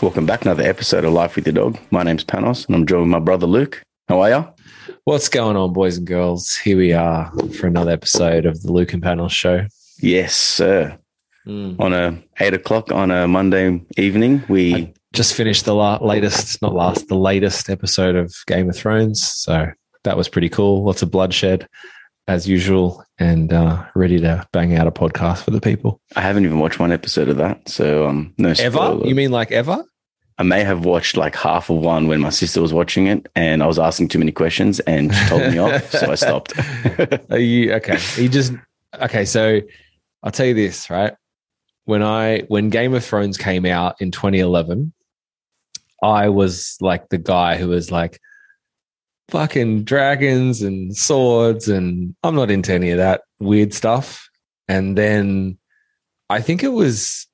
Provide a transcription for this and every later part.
Welcome back, another episode of Life with Your Dog. My name's Panos, and I'm joined with my brother Luke. How are you? What's going on, boys and girls? Here we are for another episode of the Luke and Panos show. Yes, sir. Mm. On a eight o'clock on a Monday evening, we I just finished the la- latest, not last, the latest episode of Game of Thrones. So that was pretty cool. Lots of bloodshed as usual, and uh, ready to bang out a podcast for the people. I haven't even watched one episode of that, so um, no Ever? You mean like ever? I may have watched like half of one when my sister was watching it, and I was asking too many questions, and she told me off, so I stopped. Are you okay? You just okay. So I'll tell you this, right? When I when Game of Thrones came out in 2011, I was like the guy who was like, fucking dragons and swords, and I'm not into any of that weird stuff. And then I think it was,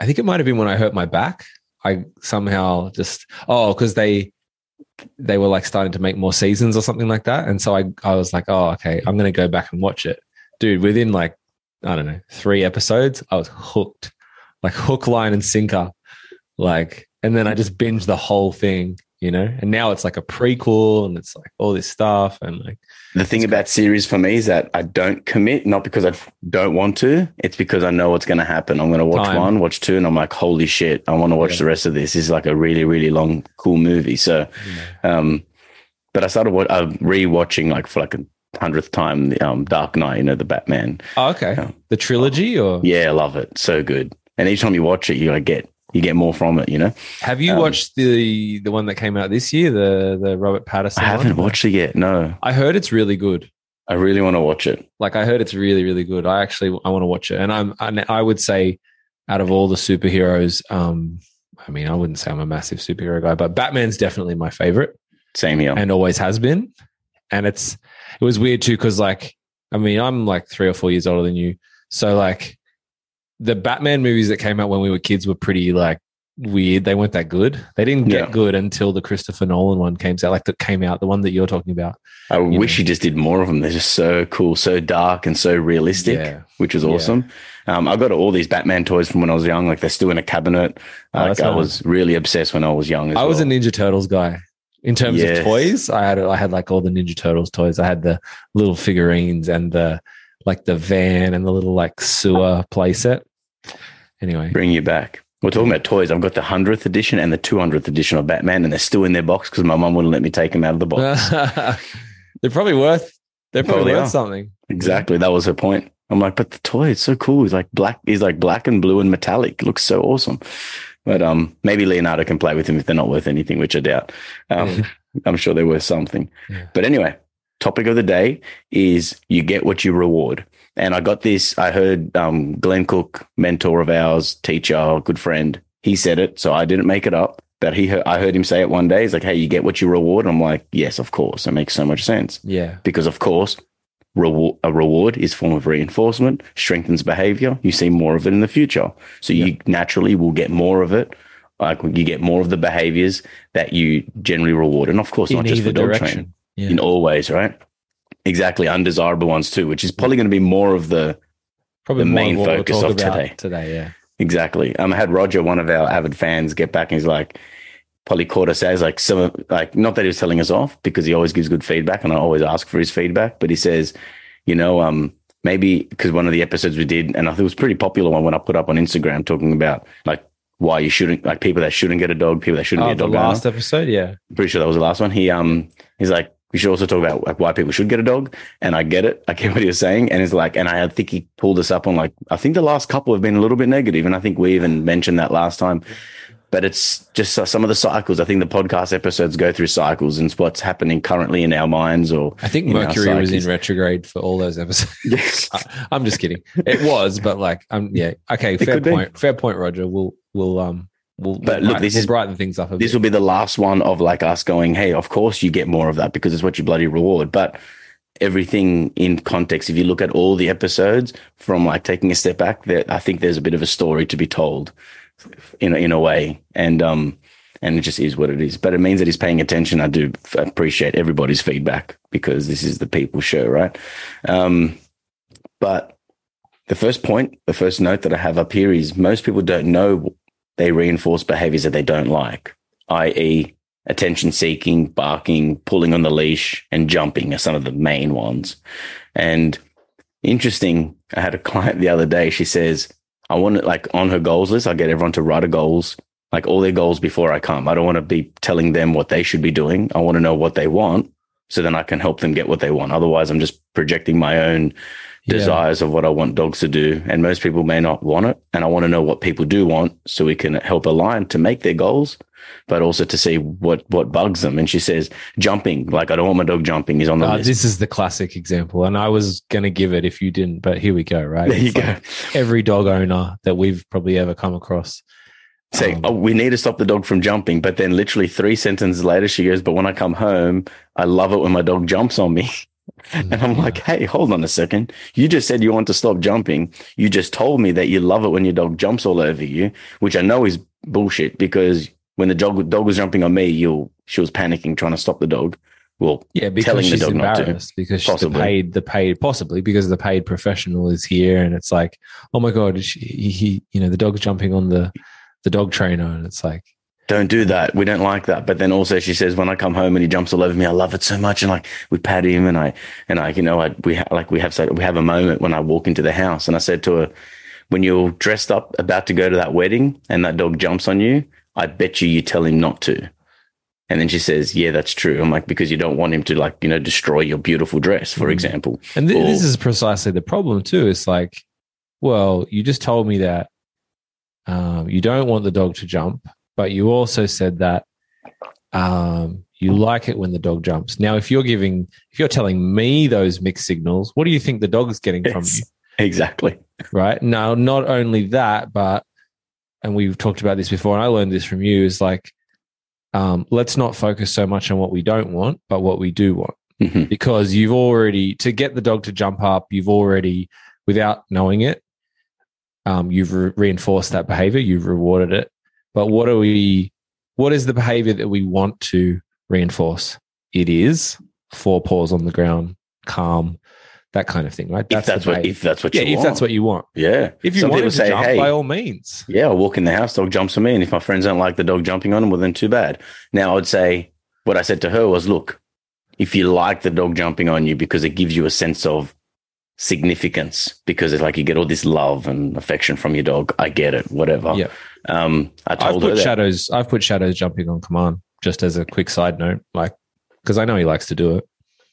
I think it might have been when I hurt my back. I somehow just oh because they they were like starting to make more seasons or something like that. And so I, I was like, oh, okay, I'm to go back and watch it. Dude, within like, I don't know, three episodes, I was hooked, like hook, line, and sinker. Like, and then I just binged the whole thing, you know? And now it's like a prequel and it's like all this stuff. And like, the thing about series for me is that I don't commit, not because I don't want to. It's because I know what's going to happen. I'm going to watch Time. one, watch two, and I'm like, holy shit, I want to watch Yeah. the rest of this. This is like a really, really long, cool movie. So, um, but I started wa- uh, rewatching like for like a hundredth time the um, Dark Knight, you know, the Batman. oh, okay. Yeah. The trilogy or Yeah, I love it. So good. And each time you watch it, you like get you get more from it. You know, have you um, watched the, the one that came out this year, the, the Robert Pattinson? I haven't one? watched it yet. No, I heard it's really good. I really want to watch it. like I heard it's really really good. I actually I want to watch it, and I'm and I would say out of all the superheroes, um, I mean I wouldn't say I'm a massive superhero guy, but Batman's definitely my favorite Same here. and always has been. And it's it was weird too because like I mean I'm like three or four years older than you, so like the Batman movies that came out when we were kids were pretty like weird. They weren't that good. They didn't get Yeah. good until the Christopher Nolan one came out, like that came out, the one that you're talking about. I you wish know. he just did more of them. They're just so cool, so dark, and so realistic, Yeah. which is Yeah. awesome. Um, I got all these Batman toys from when I was young. Like they're still in a cabinet. Oh, Like I nice. was really obsessed when I was young. As I was a. Ninja Turtles guy. In terms Yes. of toys, I had I had like all the Ninja Turtles toys. I had the little figurines and the like the van and the little like sewer playset. Anyway, bring you back. We're talking about toys. I've got the hundredth edition and the two hundredth edition of Batman, and they're still in their box because my mum wouldn't let me take them out of the box. they're probably worth they're probably Probably worth are. something. exactly, that was her point. I'm like, but the toy is so cool. He's like black. He's like black and blue and metallic. It looks so awesome. But um, maybe Leonardo can play with him if they're not worth anything, which I doubt. Um, Yeah. I'm sure they're worth something. Yeah. But anyway, topic of the day is you get what you reward. And I got this. I heard um, Glenn Cook, mentor of ours, teacher, good friend. He said it, so I didn't make it up. But he, I heard him say it one day. He's like, "Hey, you get what you reward." I'm like, "Yes, of course." It makes so much sense Yeah. because, of course, reward, a reward is form of reinforcement, strengthens behavior. You see more of it in the future, so you naturally will get more of it. Like you get more of the behaviors that you generally reward, and of course, In not just for dog direction. training Yeah. in all ways, right? Exactly, undesirable ones too, which is probably going to be more of the probably the main of focus of today. Today, yeah. exactly. Um, I had Roger, one of our avid fans, get back and he's like, probably caught us as like some of like not that he was telling us off because he always gives good feedback and I always ask for his feedback, but he says, you know, um, maybe because one of the episodes we did, and I think it was a pretty popular one when I put up on Instagram talking about like why you shouldn't like people that shouldn't get a dog, people that shouldn't Oh, be a the dog owner. last episode, yeah. pretty sure that was the last one. He um he's like we should also talk about like why people should get a dog. And I get it. I get what he was saying. And it's like, and I think he pulled us up on like I think the last couple have been a little bit negative, and I think we even mentioned that last time. But it's just uh, some of the cycles. I think the podcast episodes go through cycles and it's what's happening currently in our minds. Or I think Mercury was in retrograde for all those episodes. yes, I- I'm just kidding. It was, but like, um, yeah, okay, fair could be. point. Fair point, Roger. We'll we'll um we'll, But look, this we'll is- brighten things up a this bit. will be the last one of like us going, hey, of course you get more of that because it's what you bloody reward. But everything in context, if you look at all the episodes from like taking a step back, there, I think there's a bit of a story to be told in a, in a way. And, um, and it just is what it is. But it means that he's paying attention. I do appreciate everybody's feedback because this is the people show, right? Um, but the first point, the first note that I have up here is most people don't know they reinforce behaviors that they don't like, i.e., attention seeking, barking, pulling on the leash, and jumping are some of the main ones. And interesting, I had a client the other day. She says, I want it like on her goals list, I get everyone to write a goals, like all their goals before I come. I don't want to be telling them what they should be doing. I want to know what they want so then I can help them get what they want. Otherwise, I'm just projecting my own Yeah. desires of what I want dogs to do. And most people may not want it. And I want to know what people do want so we can help align to make their goals, but also to see what, what bugs them. And she says, jumping, like I don't want my dog jumping is on the Uh, list. this is the classic example, and I was going to give it if you didn't, but here we go. Right, there you It's go. like Every dog owner that we've probably ever come across. Say, Um, oh, we need to stop the dog from jumping. But then literally three sentences later, she goes, but when I come home, I love it when my dog jumps on me. And I'm like, hey, hold on a second. You just said you want to stop jumping. You just told me that you love it when your dog jumps all over you, which I know is bullshit because when the dog, dog was jumping on me, you she was panicking trying to stop the dog. Well, Yeah, because telling the she's dog not to, embarrassed because she's the paid, the paid, possibly because the paid professional is here, and it's like, oh my god, she, he, he, you know, the dog's jumping on the the dog trainer, and it's like, don't do that. We don't like that. But then also she says, when I come home and he jumps all over me, I love it so much. And like we pat him and I, and I, you know, I, we ha- like we have, so we have a moment when I walk into the house and I said to her, when you're dressed up about to go to that wedding and that dog jumps on you, I bet you you tell him not to. And then she says, yeah, that's true. I'm like, because you don't want him to like, you know, destroy your beautiful dress, for Mhm. example. and th- Or- this is precisely the problem too. It's like, well, you just told me that um, you don't want the dog to jump, but you also said that um, you like it when the dog jumps. Now, if you're giving, if you're telling me those mixed signals, what do you think the dog's getting from Yes. you? Exactly. right now not only that but and we've talked about this before and i learned this from you is like um, let's not focus so much on what we don't want but what we do want Mhm. because you've already to get the dog to jump up you've already without knowing it um, you've re- reinforced that behavior you've rewarded it but what are we what is the behavior that we want to reinforce it is four paws on the ground calm that kind of thing right if that's what, if that's what yeah you if want. that's what you want yeah. if you Some want to say, jump, hey, by all means. Yeah, I walk in the house, dog jumps on me. And if my friends don't like the dog jumping on them, well, then too bad. Now, I'd say what I said to her was, look, if you like the dog jumping on you because it gives you a sense of significance, because it's like you get all this love and affection from your dog, I get it, whatever. Yeah. Um, I I've told her put that. shadows. I've put Shadow's jumping on command. Just as a quick side note, like because I know he likes to do it.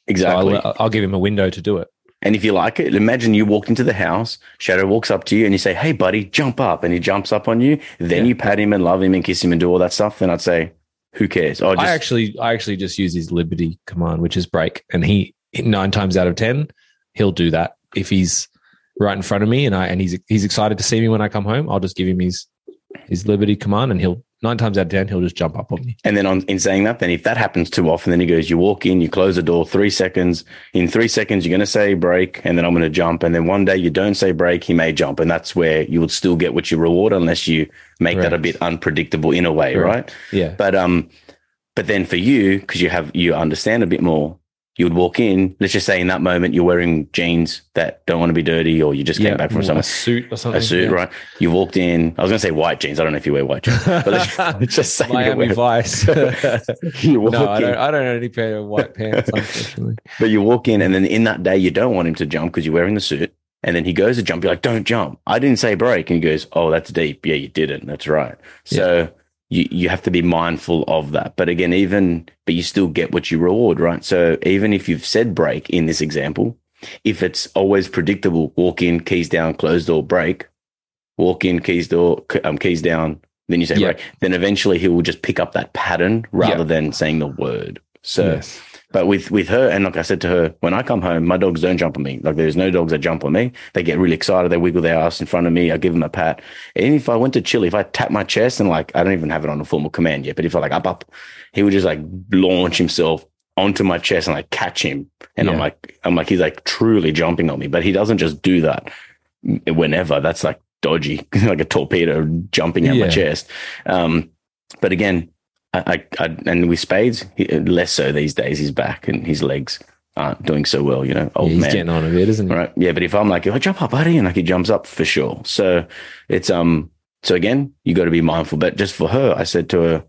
exactly. So I'll, I'll give him a window to do it. And if you like it, imagine you walked into the house, Shadow walks up to you and you say, Hey, buddy, jump up. And he jumps up on you. Then Yeah. you pat him and love him and kiss him and do all that stuff. Then I'd say, Who cares? Just, I actually, I actually just use his liberty command, which is break, and he nine times out of ten, he'll do that if he's right in front of me and I and he's he's excited to see me when I come home. I'll just give him his his liberty command, and he'll nine times out of ten he'll just jump up on me. And then on, in saying that, then if that happens too often, then he goes, you walk in, you close the door, three seconds. In three seconds, you're going to say break, and then I'm going to jump. And then one day you don't say break, he may jump. And that's where you would still get what you reward unless you make that a bit unpredictable in a way, Correct. right? Yeah, But, um, but then for you, because you have, you understand a bit more, you would walk in, let's just say in that moment, you're wearing jeans that don't want to be dirty, or you just came yeah, back from somewhere. a suit or something. a suit, yeah. right? You walked in. I was going to say white jeans. I don't know if you wear white jeans, but let's, let's just say you Miami wear, Vice. you walk no, I don't. I don't own any pair of white pants, unfortunately. but you walk in, and then in that day, you don't want him to jump because you're wearing the suit. And then he goes to jump. You're like, "Don't jump." I didn't say break, and he goes, "Oh, that's deep. Yeah, you didn't. That's right." So you you have to be mindful of that. But again, even but you still get what you reward, right? So even if you've said break in this example, if it's always predictable, walk in, keys down, closed door, break, walk in, keys door, um, keys down, then you say Yeah. break, then eventually he will just pick up that pattern rather Yeah. than saying the word. So yes. But with with her, and like I said to her, when I come home, my dogs don't jump on me. Like there's no dogs that jump on me. They get really excited. They wiggle their ass in front of me. I give them a pat. And if I went to Chile, if I tap my chest and like I don't even have it on a formal command yet, but if I like up up, he would just like launch himself onto my chest and like catch him. And I'm like, I'm like, he's like truly jumping on me. But he doesn't just do that whenever. That's like dodgy, like a torpedo jumping at Yeah. my chest. Um, but again, I, I, I and with Spades, he, less so these days. His back and his legs aren't doing so well. You know, Yeah, old he's man. getting on a bit, isn't he? Right. Yeah. But if I'm like, oh, jump up, buddy, and like he jumps up for sure. So it's, um, so again, you got to be mindful. But just for her, I said to her,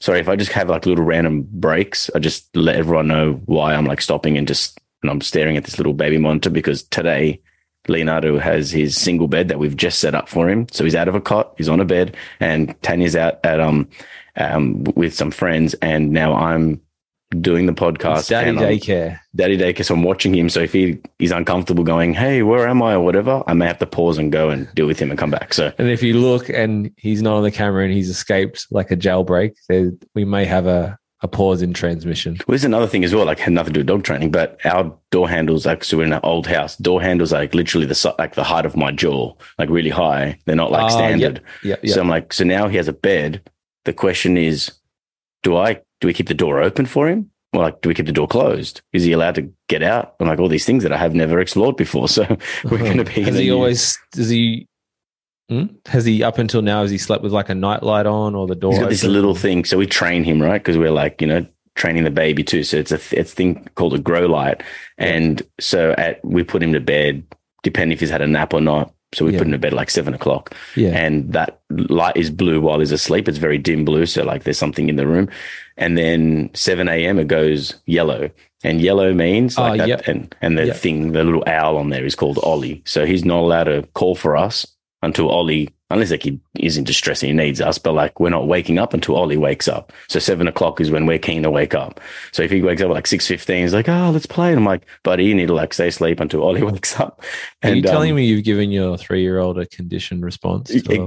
sorry, if I just have like little random breaks, I just let everyone know why I'm like stopping and just, and I'm staring at this little baby monitor because today Leonardo has his single bed that we've just set up for him. So he's out of a cot, he's on a bed, and Tanya's out at, um, um, with some friends. And now I'm doing the podcast. It's daddy I'm- daycare. Daddy Day because I'm watching him. So if he is uncomfortable going, hey, where am I or whatever, I may have to pause and go and deal with him and come back. So And if you look and he's not on the camera and he's escaped like a jailbreak, there, we may have a, a pause in transmission. well, there's another thing as well, like had nothing to do with dog training, but our door handles, like so we're in an old house, door handles are like literally the like the height of my jaw, like really high. They're not like Oh, standard. Yeah, yeah. So I'm like, so now he has a bed. The question is, do I do we keep the door open for him? Or like, do we keep the door closed? Is he allowed to get out? And like all these things that I have never explored before. So we're going to be. Has he always? Does he? Hmm? Has he up until now? Has he slept with like a nightlight on or the door? He's got this little thing. So we train him, right? Because we're like, you know, training the baby too. So it's a, it's a thing called a grow light. And so at, we put him to bed, depending if he's had a nap or not. So we Yeah. put him to bed like seven o'clock Yeah, and that light is blue while he's asleep. It's very dim blue. So like there's something in the room. And then 7 a.m. it goes yellow and yellow means ah, like Oh, that. yep. And, and the Yep. thing, the little owl on there is called Ollie. So he's not allowed to call for us until Ollie, unless like he is in distress and he needs us, but like we're not waking up until Ollie wakes up. So seven o'clock is when we're keen to wake up. So if he wakes up at like 6.15, he's like, oh, let's play. And I'm like, buddy, you need to like stay asleep until Ollie wakes up. Are you And, telling um, me you've given your three-year-old a conditioned response? it- to-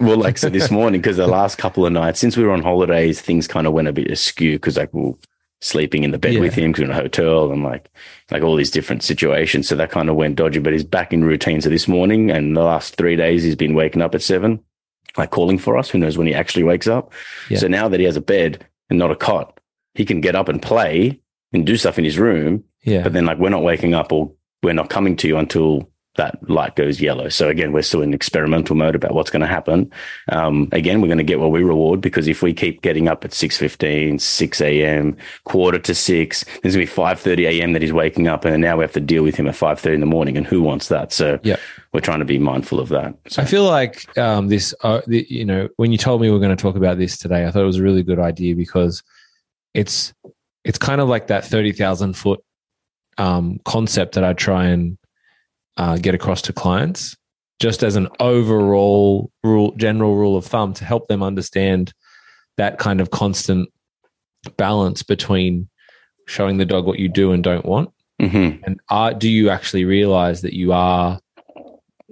well, like so this morning, because the last couple of nights since we were on holidays, things kind of went a bit askew because like we were sleeping in the bed Yeah. with him because in a hotel and like like all these different situations. So that kind of went dodgy. But he's back in routine. So this morning and the last three days, he's been waking up at seven, like calling for us. Who knows when he actually wakes up? Yeah. So now that he has a bed and not a cot, he can get up and play and do stuff in his room. yeah, But then like we're not waking up or we're not coming to you until that light goes yellow. So again, we're still in experimental mode about what's going to happen. Um, again, we're going to get what we reward because if we keep getting up at 6.15, 6 a.m., quarter to six, there's going to be 5.30 a.m. that he's waking up and now we have to deal with him at 5.30 in the morning. And who wants that? So Yeah. we're trying to be mindful of that. So I feel like um, this, uh, the, you know, when you told me we are going to talk about this today, I thought it was a really good idea because it's it's kind of like that thirty thousand foot um, concept that I try and uh, get across to clients, just as an overall rule, general rule of thumb to help them understand that kind of constant balance between showing the dog what you do and don't want, Mhm. and are, do you actually realize that you are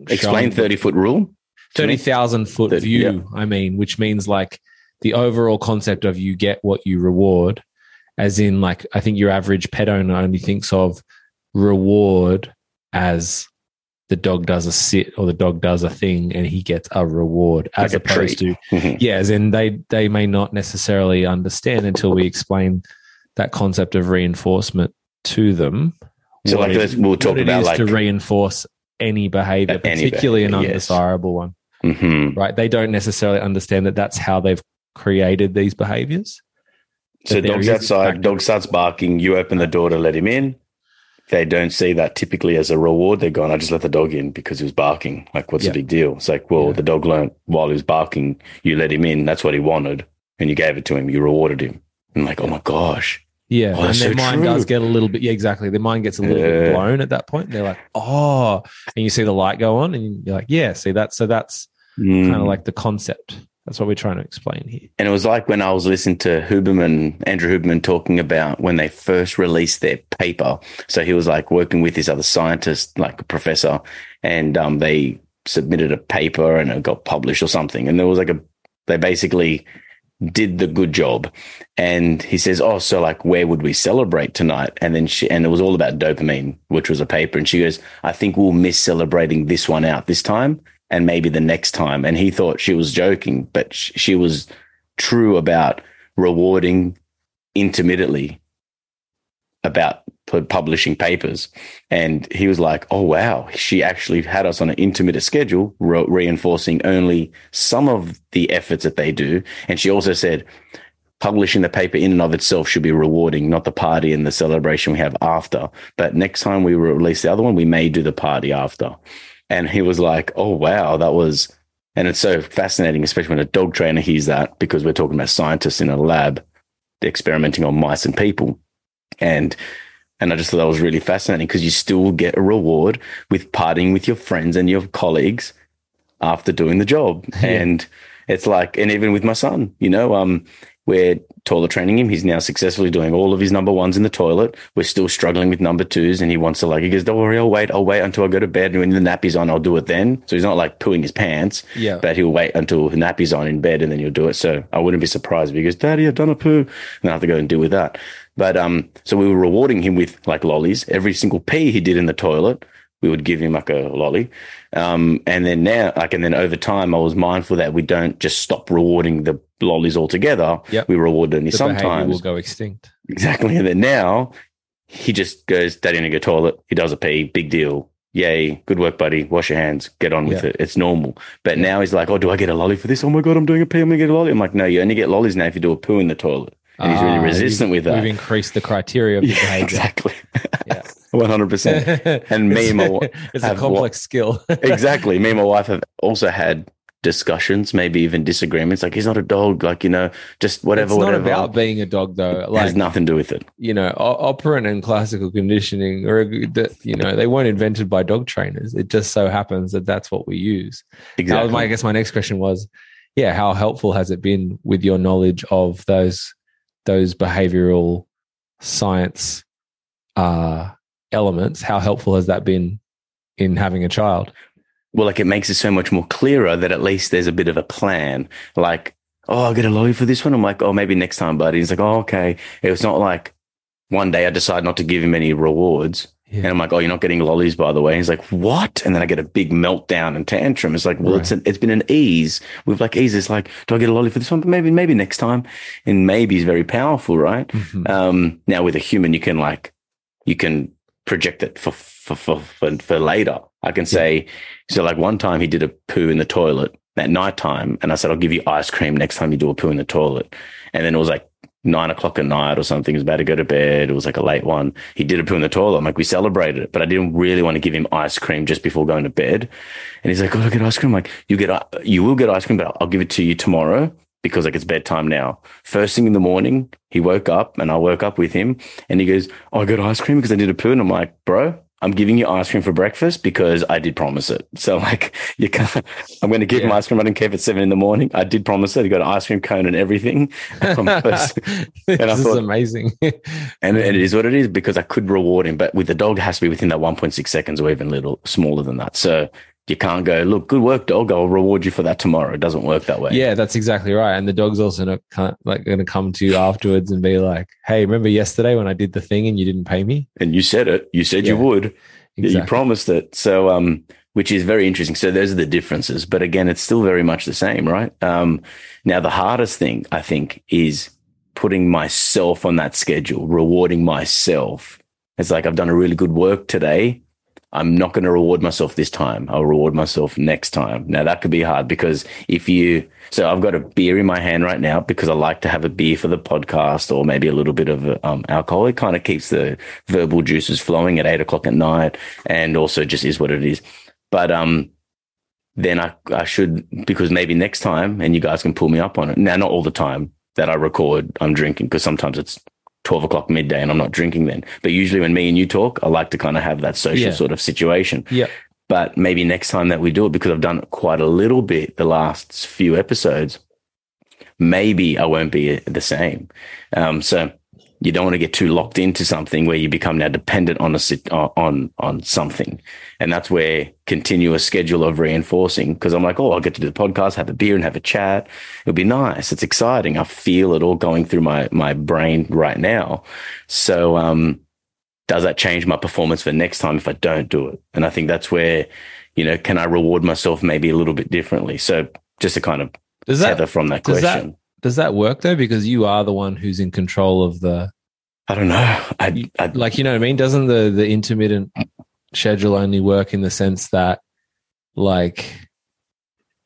explain 30 foot rule. to me. thirty thousand foot Thirty, view. I mean, which means like the overall concept of you get what you reward, as in like I think your average pet owner only thinks of reward as the dog does a sit or the dog does a thing and he gets a reward as Like opposed to Mhm. yeah, as in they they may not necessarily understand until we explain that concept of reinforcement to them. So like it- we'll talk what it about is like to reinforce any behavior, Any particularly an behavior, yes. undesirable one Mhm. right? They don't necessarily understand that that's how they've created these behaviors. So dog's outside, dog starts barking, you open the door to let him in. They don't see that typically as a reward. They're going, I just let the dog in because he was barking. Like, what's Yeah. the big deal? It's like, well, Yeah. the dog learned while he was barking, you let him in. That's what he wanted. And you gave it to him. You rewarded him. And like, oh my gosh. Yeah, Oh, and their so mind true. does get a little bit. Yeah, exactly. Their mind gets a little bit blown at that point. They're like, "Oh," and you see the light go on, and you're like, "Yeah." See that? So that's Mm. kind of like the concept. That's what we're trying to explain here. And it was like when I was listening to Huberman, Andrew Huberman talking about when they first released their paper. So he was like working with this other scientist, like a professor, and um, they submitted a paper and it got published or something. And there was like a, they basically did the good job. And he says, Oh, so like, where would we celebrate tonight? And then she, and it was all about dopamine, which was a paper. And she goes, I think we'll miss celebrating this one out this time and maybe the next time. And he thought she was joking, but she was true about rewarding intermittently about publishing papers. And he was like, oh, wow, she actually had us on an intermittent schedule, re- reinforcing only some of the efforts that they do. And she also said, publishing the paper in and of itself should be rewarding, not the party and the celebration we have after. But next time we release the other one, we may do the party after. And he was like, oh, wow, that was. And it's so fascinating, especially when a dog trainer hears that, because we're talking about scientists in a lab experimenting on mice and people. And and I just thought that was really fascinating because you still get a reward with partying with your friends and your colleagues after doing the job. Yeah. And it's like, and even with my son, you know, um, we're toilet training him. He's now successfully doing all of his number ones in the toilet. We're still struggling with number twos, and he wants to like. He goes, "Don't worry, I'll wait. I'll wait until I go to bed. And when the nappy's on, I'll do it then." So he's not like pooing his pants. Yeah. But he'll wait until the nappy's on in bed, and then you'll do it. So I wouldn't be surprised if he goes, "Daddy, I've done a poo," and I have to go and deal with that. But um, so we were rewarding him with like lollies. Every single pee he did in the toilet, we would give him like a lolly. Um, and then now, like, and then over time, I was mindful that we don't just stop rewarding the lollies altogether. Yep. We reward only The sometimes. will go extinct. Exactly. And then now he just goes, Daddy, in a toilet. He does a pee. Big deal. Yay. Good work, buddy. Wash your hands. Get on with Yeah. it. It's normal. But Yeah. now he's like, Oh, do I get a lolly for this? Oh my God, I'm doing a pee. I'm going to get a lolly. I'm like, No, you only get lollies now if you do a poo in the toilet. And he's really Ah, resistant with that. We've increased the criteria of Yeah, behavior. exactly. Yeah. 100%. And me and my wa- it's a have wa- complex skill. exactly. Me and my wife have also had discussions, maybe even disagreements. Like, he's not a dog. Like, you know, just whatever, it's not whatever. about being a dog though. It Like has nothing to do with it. you know, operant and classical conditioning, or you know, they weren't invented by dog trainers. It just so happens that that's what we use. Exactly. was my, I guess my next question was, yeah, how helpful has it been with your knowledge of those those behavioral science uh, elements? How helpful has that been in having a child? Well, like it makes it so much more clearer that at least there's a bit of a plan. Like, oh, I'll get a lolly for this one. I'm like, oh, maybe next time, buddy. He's like, oh, okay. It was not like one day I decide not to give him any rewards. Yeah. And I'm like, oh, you're not getting lollies, by the way. And he's like, what? And then I get a big meltdown and tantrum. It's like, well, Right. it's an, it's been an ease. We've like ease. It's like, do I get a lolly for this one? But maybe, maybe next time. And maybe is very powerful, right? Mhm. Um, now with a human, you can like, you can project it for, for, for, for, for later. I can say, so like one time he did a poo in the toilet at nighttime and I said, I'll give you ice cream next time you do a poo in the toilet. And then it was like nine o'clock at night or something. He was about to go to bed. It was like a late one. He did a poo in the toilet. I'm like, we celebrated it, but I didn't really want to give him ice cream just before going to bed. And he's like, oh, I get ice cream. I'm like, you get, uh, you will get ice cream, but I'll- I'll give it to you tomorrow because like it's bedtime now. First thing in the morning, he woke up and I woke up with him and he goes, oh, I got ice cream because I did a poo. And I'm like, bro, I'm giving you ice cream for breakfast because I did promise it. So like you can't, I'm going to give him ice cream. I don't care if it's seven in the morning. I did promise it. He got an ice cream cone and everything. this I is thought- amazing. and, and it is what it is because I could reward him, but with the dog it has to be within that 1.6 seconds or even a little smaller than that. So you can't go, look, good work, dog. I'll reward you for that tomorrow. It doesn't work that way. yeah, that's exactly right. And the dog's also not like going to come to you afterwards and be like, "Hey, remember yesterday when I did the thing and you didn't pay me?" And you said it. You said you would. Exactly. You promised it. So, um, which is very interesting. So those are the differences, but again, it's still very much the same, right? Um, now the hardest thing I think is putting myself on that schedule, rewarding myself. It's like I've done a really good work today. I'm not going to reward myself this time. I'll reward myself next time. Now that could be hard because if you, so I've got a beer in my hand right now because I like to have a beer for the podcast or maybe a little bit of um, alcohol. It kind of keeps the verbal juices flowing at eight o'clock at night and also just is what it is. But, um, then I, I should, because maybe next time, and you guys can pull me up on it. Now, not all the time that I record, I'm drinking because sometimes it's 12 o'clock midday and I'm not drinking then. But usually when me and you talk, I like to kind of have that social Yeah. sort of situation. Yeah. But maybe next time that we do it, because I've done quite a little bit the last few episodes, maybe I won't be the same. Um, so you don't want to get too locked into something where you become now dependent on a on on something, and that's where continuous schedule of reinforcing. Because I'm like, oh, I'll get to do the podcast, have a beer, and have a chat. It'll be nice. It's exciting. I feel it all going through my my brain right now. So, um, does that change my performance for next time if I don't do it? And I think that's where, you know, can I reward myself maybe a little bit differently? So, just to kind of Does tether from that does that- question. Does that work though? Because you are the one who's in control of the I don't know. I, I like you know what I mean? Doesn't the the intermittent schedule only work in the sense that like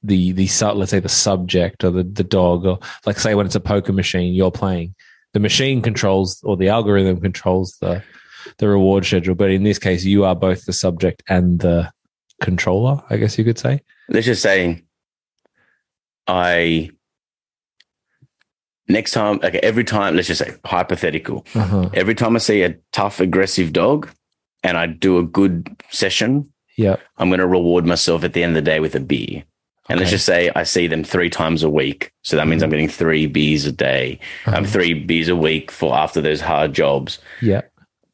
the the su- let's say the subject or the, the dog or like say when it's a poker machine you're playing the machine controls or the algorithm controls the the reward schedule but in this case you are both the subject and the controller i guess you could say let's just say I next time, okay, every time, let's just say hypothetical, uh-huh. every time I see a tough, aggressive dog and I do a good session, yeah I'm going to reward myself at the end of the day with a beer. And let's just say I see them three times a week. So that means I'm getting three beers a day. Um, Uh-huh. three beers a week for after those hard jobs. yeah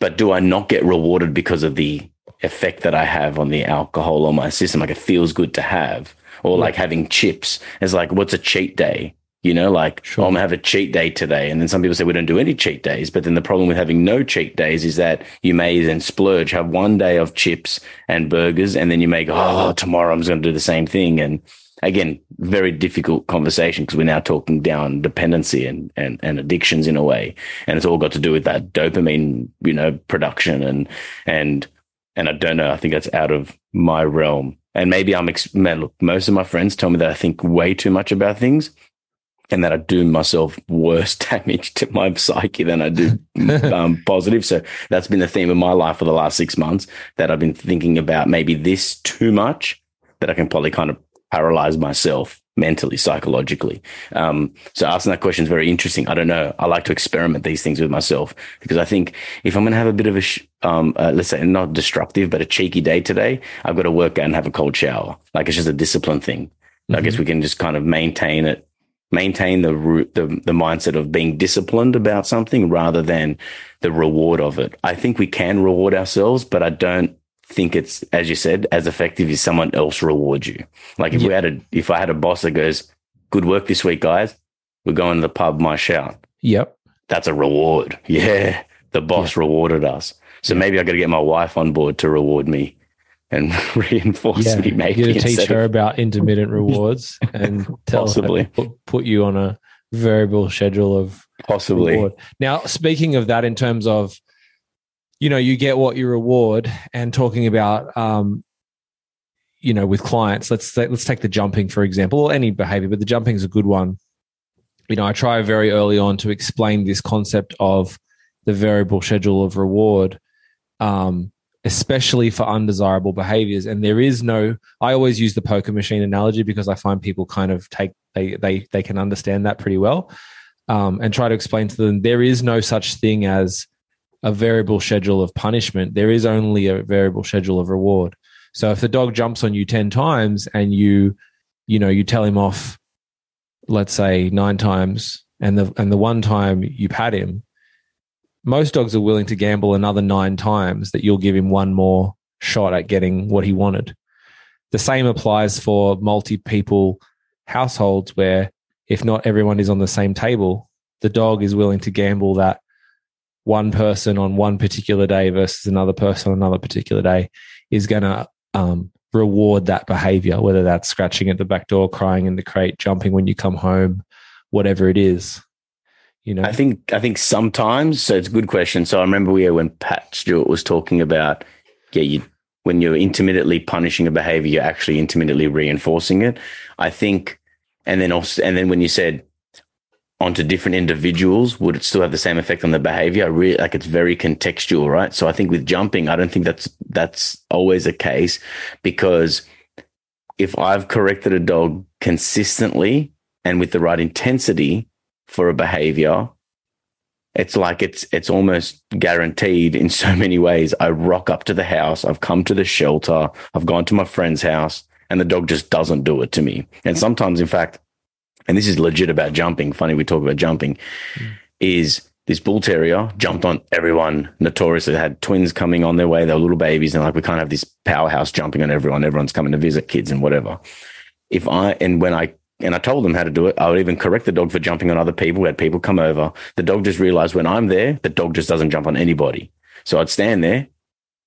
But do I not get rewarded because of the effect that I have on the alcohol on my system? Like it feels good to have. Or Yeah. like having chips. It's like, what's a cheat day? You know, like, Sure. oh, I'm going to have a cheat day today. And then some people say we don't do any cheat days. But then the problem with having no cheat days is that you may then splurge, have one day of chips and burgers. And then you may go, oh, tomorrow I'm just going to do the same thing. And again, very difficult conversation because we're now talking down dependency and, and, and addictions in a way. And it's all got to do with that dopamine, you know, production and, and, and I don't know. I think that's out of my realm. And maybe I'm, ex- man, look, most of my friends tell me that I think way too much about things and that I do myself worse damage to my psyche than I do um, positive. So that's been the theme of my life for the last six months that I've been thinking about maybe this too much that I can probably kind of paralyze myself mentally, psychologically. Um, so asking that question is very interesting. I don't know. I like to experiment these things with myself because I think if I'm going to have a bit of a, sh- um, uh, let's say not destructive, but a cheeky day today, I've got to work out and have a cold shower. Like it's just a discipline thing. I guess we can just kind of maintain it, maintain the the, the mindset of being disciplined about something rather than the reward of it. I think we can reward ourselves, but I don't think it's, as you said, as effective as someone else rewards you. Like if we had a, if I had a boss that goes, good work this week, guys, we're going to the pub, my shout. yep That's a reward. Yeah. The boss rewarded us. So maybe I got to get my wife on board to reward me and reinforce yeah me. Maybe you teach her of- about intermittent rewards and tell Possibly. put you on a variable schedule of possibly. reward. Now, speaking of that, in terms of, you know, you get what you reward, and talking about, um, you know, with clients, let's let's take the jumping for example, or any behavior, but the jumping is a good one. You know, I try very early on to explain this concept of the variable schedule of reward, um, especially for undesirable behaviors. And there is no. I always use the poker machine analogy because I find people kind of take they they they can understand that pretty well um, and try to explain to them there is no such thing as a variable schedule of punishment. There is only a variable schedule of reward. So if the dog jumps on you 10 times and you, you know, you tell him off, let's say nine times, and the, and the one time you pat him, most dogs are willing to gamble another nine times that you'll give him one more shot at getting what he wanted. The same applies for multi people households where if not everyone is on the same table, the dog is willing to gamble that one person on one particular day versus another person on another particular day is going to um, reward that behavior, whether that's scratching at the back door, crying in the crate, jumping when you come home, whatever it is. You know, I think I think sometimes. So it's a good question. So I remember we when Pat Stewart was talking about yeah, you when you're intermittently punishing a behavior, you're actually intermittently reinforcing it. I think, and then also, and then when you said onto different individuals, would it still have the same effect on the behavior? I really like it's very contextual, right? So I think with jumping, I don't think that's that's always a case because if I've corrected a dog consistently and with the right intensity for a behavior, it's like it's it's almost guaranteed in so many ways. I rock up to the house, I've come to the shelter, I've gone to my friend's house, and the dog just doesn't do it to me. And mm. sometimes, in fact, and this is legit about jumping. Funny we talk about jumping, mm. is this bull terrier jumped on everyone notoriously. They had twins coming on their way. They were little babies. And like, we can't have this powerhouse jumping on everyone. Everyone's coming to visit kids and whatever. If I, and when I, and I told them how to do it, I would even correct the dog for jumping on other people. We had people come over. The dog just realized when I'm there, the dog just doesn't jump on anybody. So I'd stand there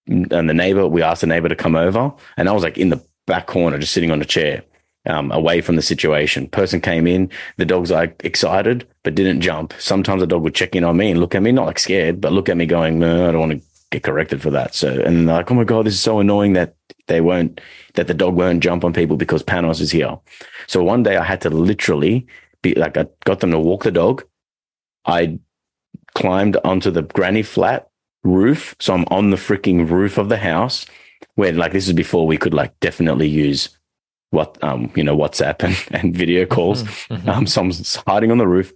and the neighbor, we asked the neighbor to come over and I was like in the back corner, just sitting on a chair um, away from the situation. Person came in, the dog's like excited, but didn't jump. Sometimes the dog would check in on me and look at me, not like scared, but look at me going, no, I don't want to get corrected for that. So, and like, oh my God, this is so annoying that they won't, that the dog won't jump on people because Panos is here. So one day I had to literally be like, I got them to walk the dog. I climbed onto the granny flat roof. So I'm on the freaking roof of the house where like this is before we could like definitely use what um you know WhatsApp and, and video calls. Mm-hmm, mm-hmm. Um, so I'm hiding on the roof.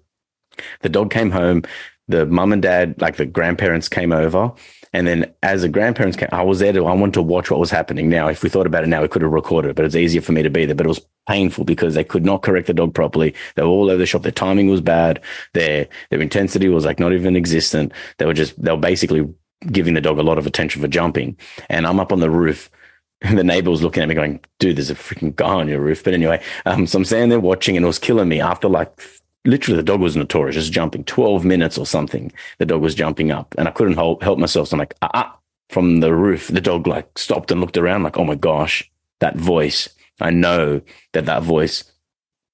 The dog came home. The mum and dad, like the grandparents, came over. And then as the grandparents came, I was there to, I wanted to watch what was happening. Now, if we thought about it now, we could have recorded it, but it's easier for me to be there. But it was painful because they could not correct the dog properly. They were all over the shop. Their timing was bad. Their, their intensity was like not even existent. They were just, they were basically giving the dog a lot of attention for jumping. And I'm up on the roof and the neighbor was looking at me going, dude, there's a freaking guy on your roof. But anyway, um, so I'm standing there watching and it was killing me after like literally the dog was notorious, just jumping 12 minutes or something. The dog was jumping up and I couldn't help, help myself. So I'm like, ah, ah, from the roof, the dog like stopped and looked around like, oh my gosh, that voice. I know that that voice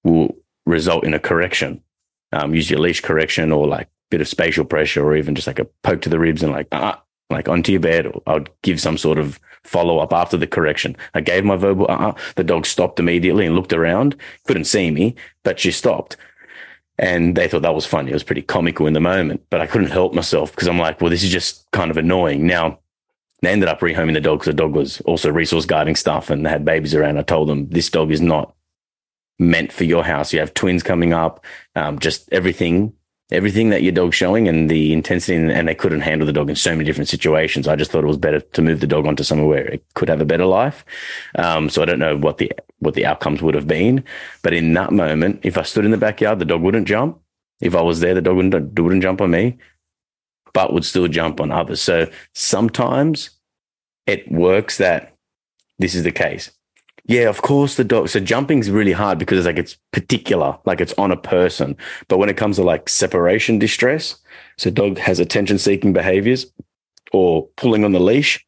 will result in a correction. Um, use your leash correction or like a bit of spatial pressure or even just like a poke to the ribs and like, ah, like onto your bed, or I would give some sort of follow up after the correction. I gave my verbal, uh-uh. The dog stopped immediately and looked around, couldn't see me, but she stopped. And they thought that was funny. It was pretty comical in the moment, but I couldn't help myself because I'm like, well, this is just kind of annoying. Now, they ended up rehoming the dog because the dog was also resource guarding stuff and they had babies around. I told them this dog is not meant for your house. You have twins coming up, um, just everything everything that your dog's showing and the intensity and, and, they couldn't handle the dog in so many different situations. I just thought it was better to move the dog onto somewhere where it could have a better life. Um, so I don't know what the, what the outcomes would have been, but in that moment, if I stood in the backyard, the dog wouldn't jump. If I was there, the dog wouldn't, wouldn't jump on me, but would still jump on others. So sometimes it works that this is the case. Yeah, of course the dog. So jumping's really hard because it's like it's particular, like it's on a person. But when it comes to like separation distress, so dog has attention seeking behaviors or pulling on the leash,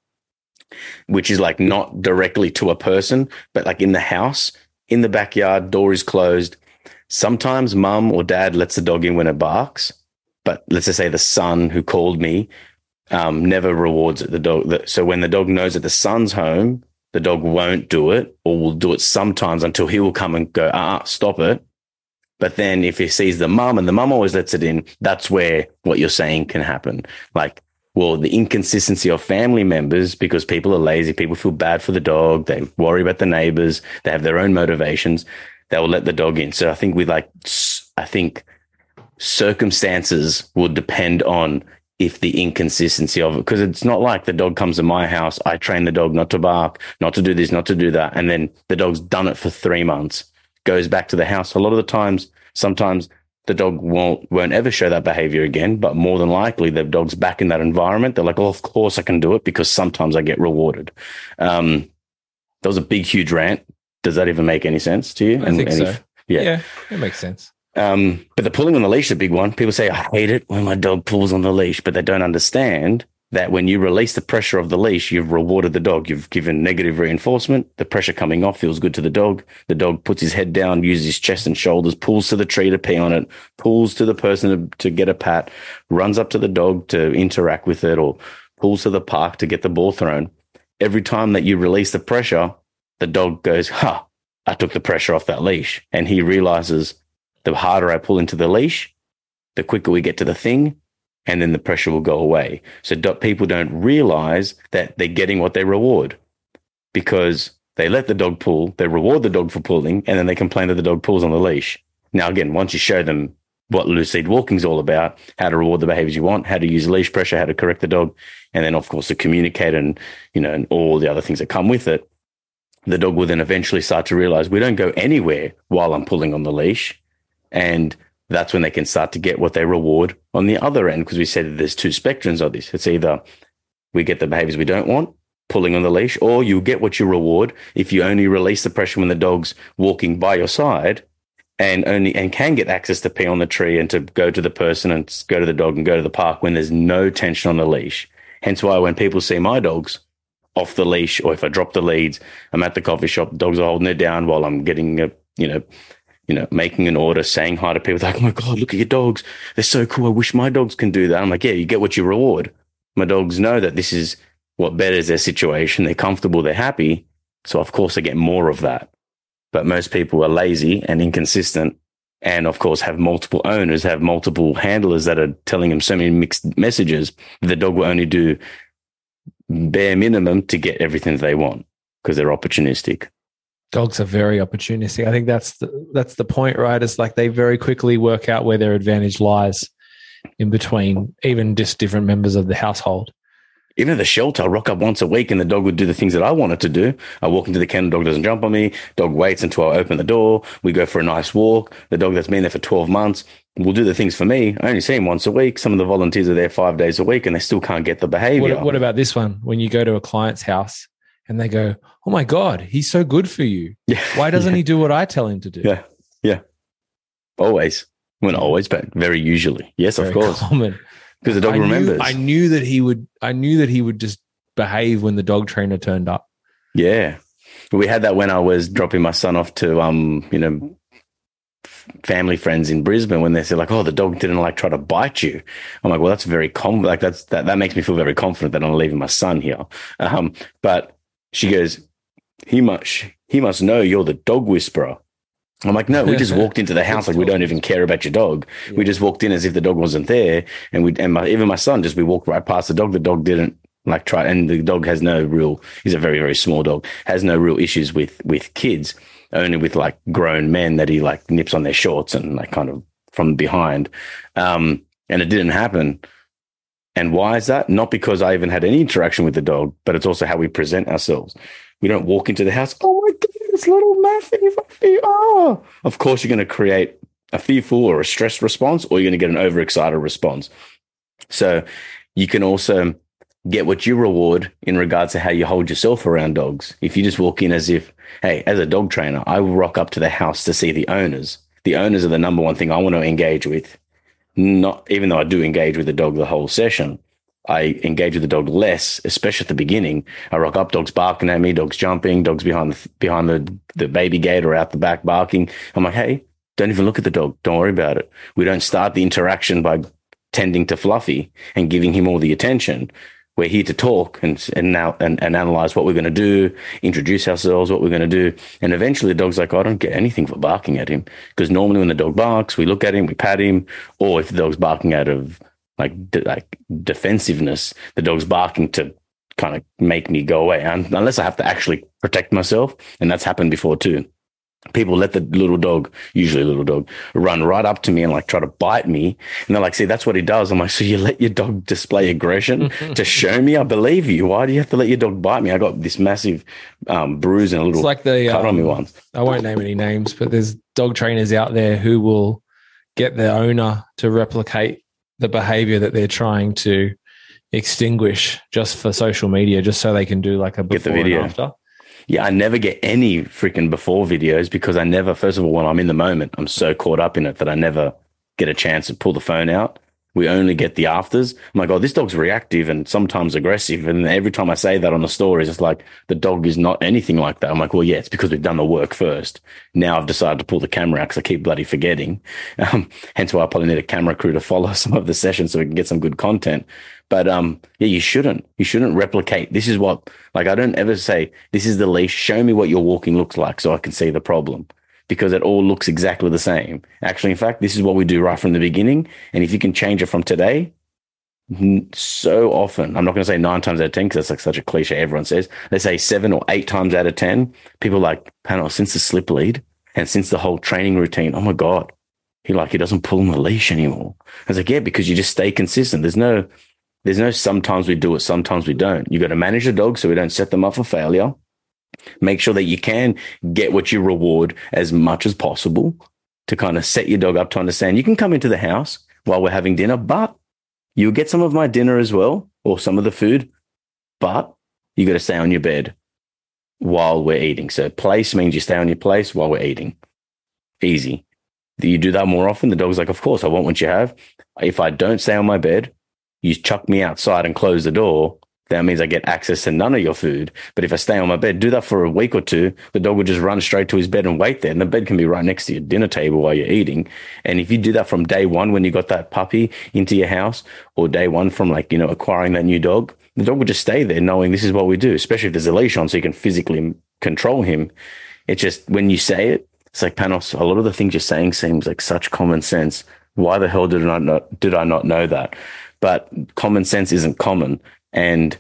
which is like not directly to a person, but like in the house, in the backyard, door is closed. Sometimes mum or dad lets the dog in when it barks, but let's just say the son who called me um, never rewards it. The dog. So when the dog knows that the son's home, the dog won't do it or will do it sometimes until he will come and go, ah, uh stop it. But then if he sees the mum and the mum always lets it in, that's where what you're saying can happen. Like, well, the inconsistency of family members because people are lazy, people feel bad for the dog, they worry about the neighbors, they have their own motivations, they will let the dog in. So I think with like, I think circumstances will depend on if the inconsistency of it, because it's not like the dog comes to my house, I train the dog not to bark, not to do this, not to do that. And then the dog's done it for three months, goes back to the house. A lot of the times, sometimes the dog won't, won't ever show that behavior again, but more than likely the dog's back in that environment. They're like, oh, of course I can do it because sometimes I get rewarded. Um, that was a big, huge rant. Does that even make any sense to you? I and, think so. If, yeah. yeah, it makes sense. Um, but the pulling on the leash is a big one. People say, I hate it when my dog pulls on the leash, but they don't understand that when you release the pressure of the leash, you've rewarded the dog. You've given negative reinforcement. The pressure coming off feels good to the dog. The dog puts his head down, uses his chest and shoulders, pulls to the tree to pee on it, pulls to the person to, to get a pat, runs up to the dog to interact with it, or pulls to the park to get the ball thrown. Every time that you release the pressure, the dog goes, ha, I took the pressure off that leash. And he realizes the harder I pull into the leash, the quicker we get to the thing, and then the pressure will go away. So do- people don't realize that they're getting what they reward because they let the dog pull, they reward the dog for pulling, and then they complain that the dog pulls on the leash. Now, again, once you show them what lucid walking is all about, how to reward the behaviors you want, how to use leash pressure, how to correct the dog, and then of course to communicate and you know and all the other things that come with it. The dog will then eventually start to realize we don't go anywhere while I'm pulling on the leash. And that's when they can start to get what they reward on the other end. Because we said there's two spectrums of this. It's either we get the behaviors we don't want, pulling on the leash, or you get what you reward if you only release the pressure when the dog's walking by your side and only and can get access to pee on the tree and to go to the person and go to the dog and go to the park when there's no tension on the leash. Hence why when people see my dogs off the leash or if I drop the leads, I'm at the coffee shop, dogs are holding it down while I'm getting a, you know, you know, making an order, saying hi to people. Like, oh my God, look at your dogs. They're so cool. I wish my dogs can do that. I'm like, yeah, you get what you reward. My dogs know that this is what betters their situation. They're comfortable. They're happy. So of course I get more of that. But most people are lazy and inconsistent. And of course have multiple owners, have multiple handlers that are telling them so many mixed messages. The dog will only do bare minimum to get everything they want because they're opportunistic. Dogs are very opportunistic. I think that's the that's the point, right? It's like they very quickly work out where their advantage lies in between even just different members of the household. Even at the shelter, I rock up once a week and the dog would do the things that I wanted to do. I walk into the kennel, dog doesn't jump on me. Dog waits until I open the door. We go for a nice walk. The dog that's been there for 12 months will do the things for me. I only see him once a week. Some of the volunteers are there five days a week and they still can't get the behavior. What, what about this one? When you go to a client's house and they go, Oh my God, he's so good for you. Yeah. Why doesn't yeah. he do what I tell him to do? Yeah. Yeah. Always. Well, not always, but very usually. Yes, Very of course. common. Because the dog I knew- remembers. I knew that he would. I knew that he would just behave when the dog trainer turned up. Yeah. We had that when I was dropping my son off to, um, you know, family friends in Brisbane when they said like, oh, the dog didn't like try to bite you. I'm like, well, that's very com like that's that that makes me feel very confident that I'm leaving my son here. Um, but she goes, he must he must know you're the dog whisperer. I'm like, no, we just walked into the house like we don't even care about your dog. We just walked in as if the dog wasn't there, and we and my, even my son just we walked right past the dog. The dog didn't like try, and the dog has no real. He's a very very small dog. Has no real issues with with kids. Only with like grown men that he like nips on their shorts and like kind of from behind. Um, and it didn't happen. And why is that? Not because I even had any interaction with the dog, but it's also how we present ourselves. We don't walk into the house. Oh my goodness, little Matthew. Oh, of course, you're going to create a fearful or a stressed response, or you're going to get an overexcited response. So you can also get what you reward in regards to how you hold yourself around dogs. If you just walk in as if, hey, as a dog trainer, I will rock up to the house to see the owners. The owners are the number one thing I want to engage with. Not even though I do engage with the dog the whole session, I engage with the dog less, especially at the beginning. I rock up, dogs barking at me, dogs jumping, dogs behind the behind the, the baby gate or out the back barking. I'm like, hey, don't even look at the dog. Don't worry about it. We don't start the interaction by tending to Fluffy and giving him all the attention. We're here to talk and and now and, and analyze what we're going to do, introduce ourselves, what we're going to do, and eventually the dog's like, I don't get anything for barking at him. Because normally when the dog barks, we look at him, we pat him, or if the dog's barking out of like de- like defensiveness, the dog's barking to kind of make me go away, and unless I have to actually protect myself, and that's happened before too people let the little dog, usually a little dog, run right up to me and like try to bite me. And they're like, see, that's what he does. I'm like, so you let your dog display aggression to show me I believe you. Why do you have to let your dog bite me? I got this massive um, bruise and a little It's like the cut on me um, once. I won't name any names, but there's dog trainers out there who will get their owner to replicate the behavior that they're trying to extinguish just for social media, just so they can do like a Get the video. and after. Yeah, I never get any freaking before videos because I never, first of all, when I'm in the moment, I'm so caught up in it that I never get a chance to pull the phone out. We only get the afters. I'm like, oh, this dog's reactive and sometimes aggressive. And every time I say that on the stories, it's like the dog is not anything like that. I'm like, well, yeah, it's because we've done the work first. Now I've decided to pull the camera out because I keep bloody forgetting. Um, hence why I probably need a camera crew to follow some of the sessions so we can get some good content. But um, yeah, you shouldn't. You shouldn't replicate. This is what, like, I don't ever say, this is the leash. Show me what your walking looks like so I can see the problem because it all looks exactly the same. Actually, in fact, this is what we do right from the beginning. And if you can change it from today, so often, I'm not going to say nine times out of 10 because that's like such a cliche everyone says. Let's say seven or eight times out of 10, people like, panel, since the slip lead and since the whole training routine, oh my God, he like, he doesn't pull on the leash anymore. I was like, yeah, because you just stay consistent. There's no, there's no sometimes we do it, sometimes we don't. You got to manage the dog so we don't set them up for failure. Make sure that you can get what you reward as much as possible. to kind of set your dog up to understand you can come into the house while we're having dinner, but you'll get some of my dinner as well, or some of the food, but you got to stay on your bed while we're eating. So place means you stay on your place while we're eating. Easy. You do that more often. The dog's like, of course, I want what you have. If I don't stay on my bed, you chuck me outside and close the door. That means I get access to none of your food. But if I stay on my bed, do that for a week or two, the dog will just run straight to his bed and wait there. And the bed can be right next to your dinner table while you're eating. And if you do that from day one, when you got that puppy into your house or day one from like, you know, acquiring that new dog, the dog will just stay there knowing this is what we do, especially if there's a leash on so you can physically control him. It's just when you say it, it's like Panos, a lot of the things you're saying seems like such common sense. Why the hell did I not, did I not know that? But common sense isn't common. And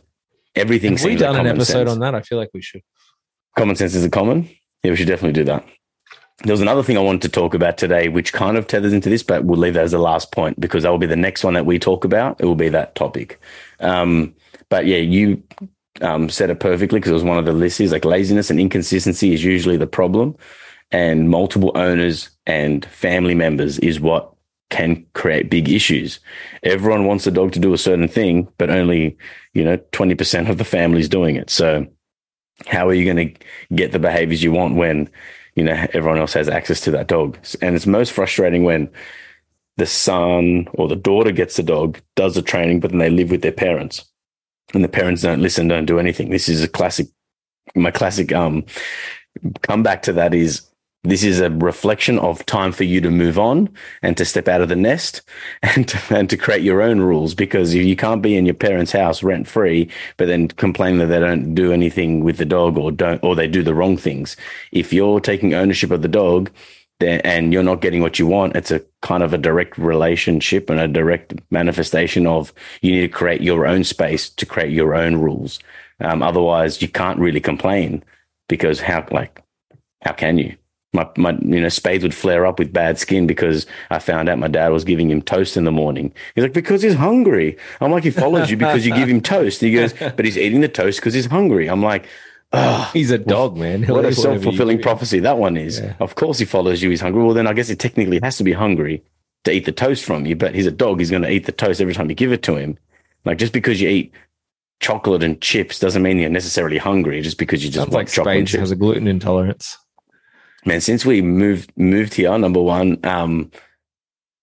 everything Have we done an episode sense. on that? I feel like we should. Common sense is a common. Yeah, we should definitely do that. There was another thing I wanted to talk about today, which kind of tethers into this, but we'll leave that as the last point because that will be the next one that we talk about. It will be that topic. Um, but yeah, you um, said it perfectly because it was one of the lists. Is like laziness and inconsistency is usually the problem, and multiple owners and family members is what can create big issues. Everyone wants the dog to do a certain thing, but only you know twenty percent of the family's doing it. So how are you going to get the behaviors you want when you know everyone else has access to that dog and it's most frustrating when the son or the daughter gets the dog does the training but then they live with their parents and the parents don't listen don't do anything this is a classic my classic um comeback to that is this is a reflection of time for you to move on and to step out of the nest and to, and to create your own rules because you can't be in your parents' house rent free, but then complain that they don't do anything with the dog or don't, or they do the wrong things. If you're taking ownership of the dog and you're not getting what you want, it's a kind of a direct relationship and a direct manifestation of you need to create your own space to create your own rules. Um, otherwise, you can't really complain because how, like, how can you? My, my, you know, Spades would flare up with bad skin because I found out my dad was giving him toast in the morning. He's like, because he's hungry. I'm like, he follows you because you give him toast. He goes, but he's eating the toast because he's hungry. I'm like, oh, He's a dog, man. He'll what a eat whatever you self fulfilling prophecy that one is. Yeah. Of course he follows you. He's hungry. Well, then I guess he technically has to be hungry to eat the toast from you, but he's a dog. He's going to eat the toast every time you give it to him. Like just because you eat chocolate and chips doesn't mean you're necessarily hungry just because you just Sounds want like chocolate and Spades has a gluten intolerance. Man, since we moved moved here, number one, um,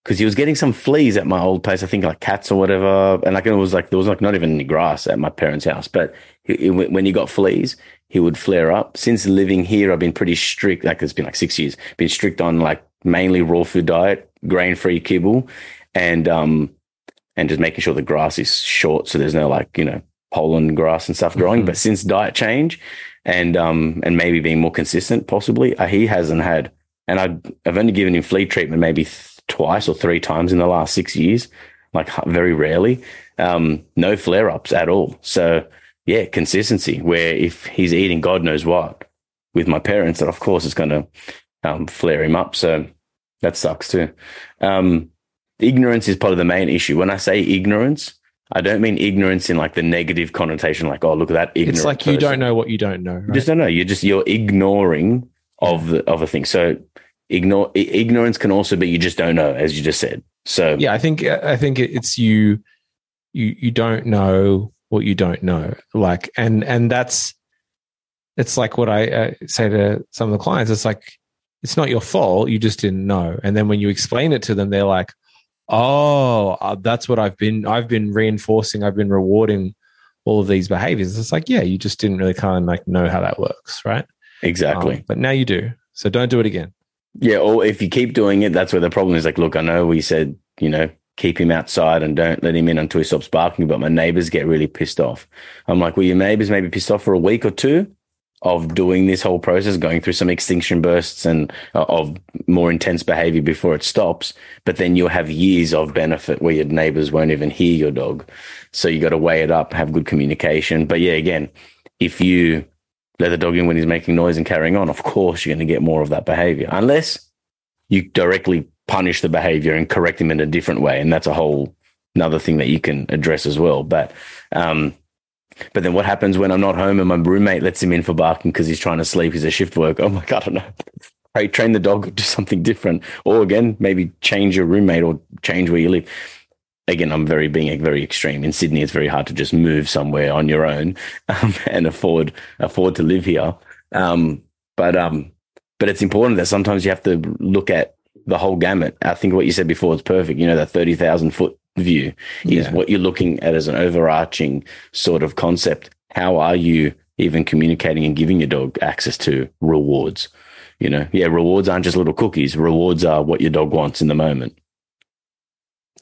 because he was getting some fleas at my old place, I think like cats or whatever, and like it was like there was like not even any grass at my parents' house, but he, he- when he got fleas, he would flare up. Since living here, I've been pretty strict. Like it's been like six years, been strict on like mainly raw food diet, grain free kibble, and um, and just making sure the grass is short, so there's no like you know pollen grass and stuff growing. Mhm. But since diet change and um and maybe being more consistent, possibly uh, he hasn't had. And I I've only given him flea treatment maybe th- twice or three times in the last six years, like very rarely. Um, no flare ups at all. So yeah, consistency. Where if he's eating God knows what with my parents, that of course is going to um, flare him up. So that sucks too. Um, ignorance is part of the main issue. When I say ignorance, I don't mean ignorance in like the negative connotation, like oh look at that ignorant. It's like you person. don't know what you don't know. You just don't know. You're just you're ignoring of the of a thing. So ignore ignorance can also be you just don't know, as you just said. So yeah, I think I think it's you. You you don't know what you don't know. Like and and that's it's like what I uh, say to some of the clients. It's like it's not your fault. You just didn't know. And then when you explain it to them, they're like, "Oh, uh, that's what I've been. I've been reinforcing. I've been rewarding all of these behaviors." It's like, yeah, you just didn't really kind of like know how that works, right? exactly. Um, but now you do. So don't do it again. Yeah, or if you keep doing it, that's where the problem is. Like, look, I know we said, you know, keep him outside and don't let him in until he stops barking, but my neighbors get really pissed off. I'm like, well, your neighbors may be pissed off for a week or two of doing this whole process, going through some extinction bursts and uh, of more intense behavior before it stops. But then you'll have years of benefit where your neighbors won't even hear your dog. So you got to weigh it up, have good communication. But yeah, again, if you let the dog in when he's making noise and carrying on, of course you're going to get more of that behavior, unless you directly punish the behavior and correct him in a different way. And that's a whole another thing that you can address as well. But, um, but then what happens when I'm not home and my roommate lets him in for barking because he's trying to sleep? He's a shift worker. I'm like, I don't know. crate train the dog do something different. Or again, maybe change your roommate or change where you live. Again, I'm very being very extreme. In Sydney, it's very hard to just move somewhere on your own um, and afford afford to live here. Um, but um, but it's important that sometimes you have to look at the whole gamut. I think what you said before is perfect. You know, that thirty thousand foot view is Yeah. what you're looking at as an overarching sort of concept. How are you even communicating and giving your dog access to rewards? You know, yeah, rewards aren't just little cookies. Rewards are what your dog wants in the moment.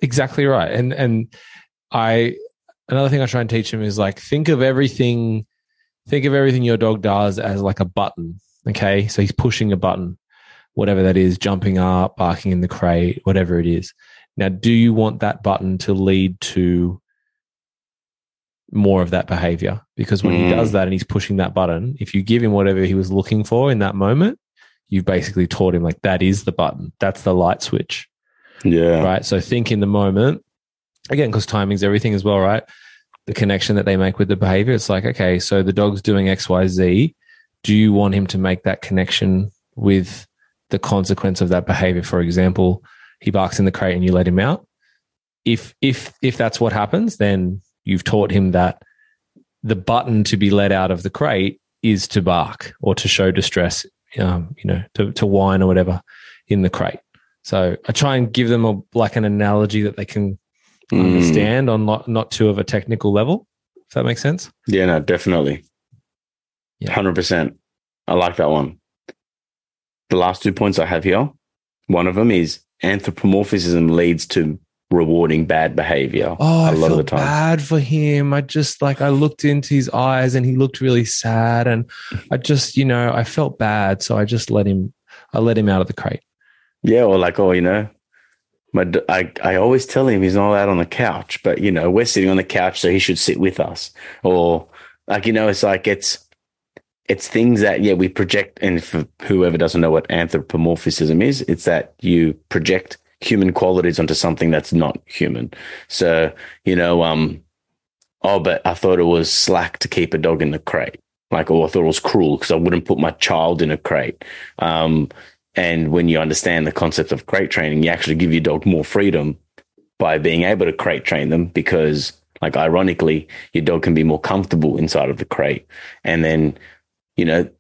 Exactly right. And and I another thing I try and teach him is like think of everything think of everything your dog does as like a button. Okay. So he's pushing a button, whatever that is, jumping up, barking in the crate, whatever it is. Now, do you want that button to lead to more of that behavior? Because when he Mm. does that and he's pushing that button, if you give him whatever he was looking for in that moment, you've basically taught him like that is the button. That's the light switch Yeah. right? So think in the moment again, because timing's everything as well, right? The connection that they make with the behavior. It's like, okay, so the dog's doing X, Y, Z. Do you want him to make that connection with the consequence of that behavior? For example, he barks in the crate and you let him out. If if if that's what happens, then you've taught him that the button to be let out of the crate is to bark or to show distress, um, you know, to, to whine or whatever in the crate. So I try and give them a like an analogy that they can Mm. understand on not not too of a technical level. If that makes sense. Yeah, no, definitely. Yeah. 100%. I like that one. The last two points I have here one of them is anthropomorphism leads to rewarding bad behavior Oh, I a lot of the time. bad for him. I just like I looked into his eyes and he looked really sad, and I just you know I felt bad, so I just let him. I let him out of the crate. Yeah, or like, oh, you know, my I always tell him he's not out on the couch, but you know, we're sitting on the couch, so he should sit with us. Or like, you know, it's like it's it's things that yeah we project, and for whoever doesn't know what anthropomorphism is, it's that you project human qualities onto something that's not human. So you know, um, oh, but I thought it was slack to keep a dog in the crate. Like, oh, I thought it was cruel because I wouldn't put my child in a crate. Um, and when you understand the concept of crate training, you actually give your dog more freedom by being able to crate train them because, like, ironically, your dog can be more comfortable inside of the crate. And then, you know,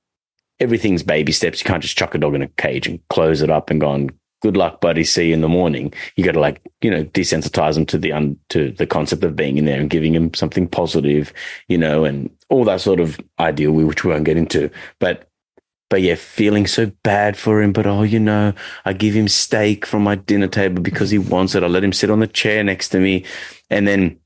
everything's baby steps. You can't just chuck a dog in a cage and close it up and go on. Good luck, buddy. See you in the morning. You got to like, you know, desensitize them to the un, to the concept of being in there and giving them something positive, you know, and all that sort of ideal, which we won't get into. But but yeah, feeling so bad for him. But oh, you know, I give him steak from my dinner table because he wants it. I let him sit on the chair next to me. And then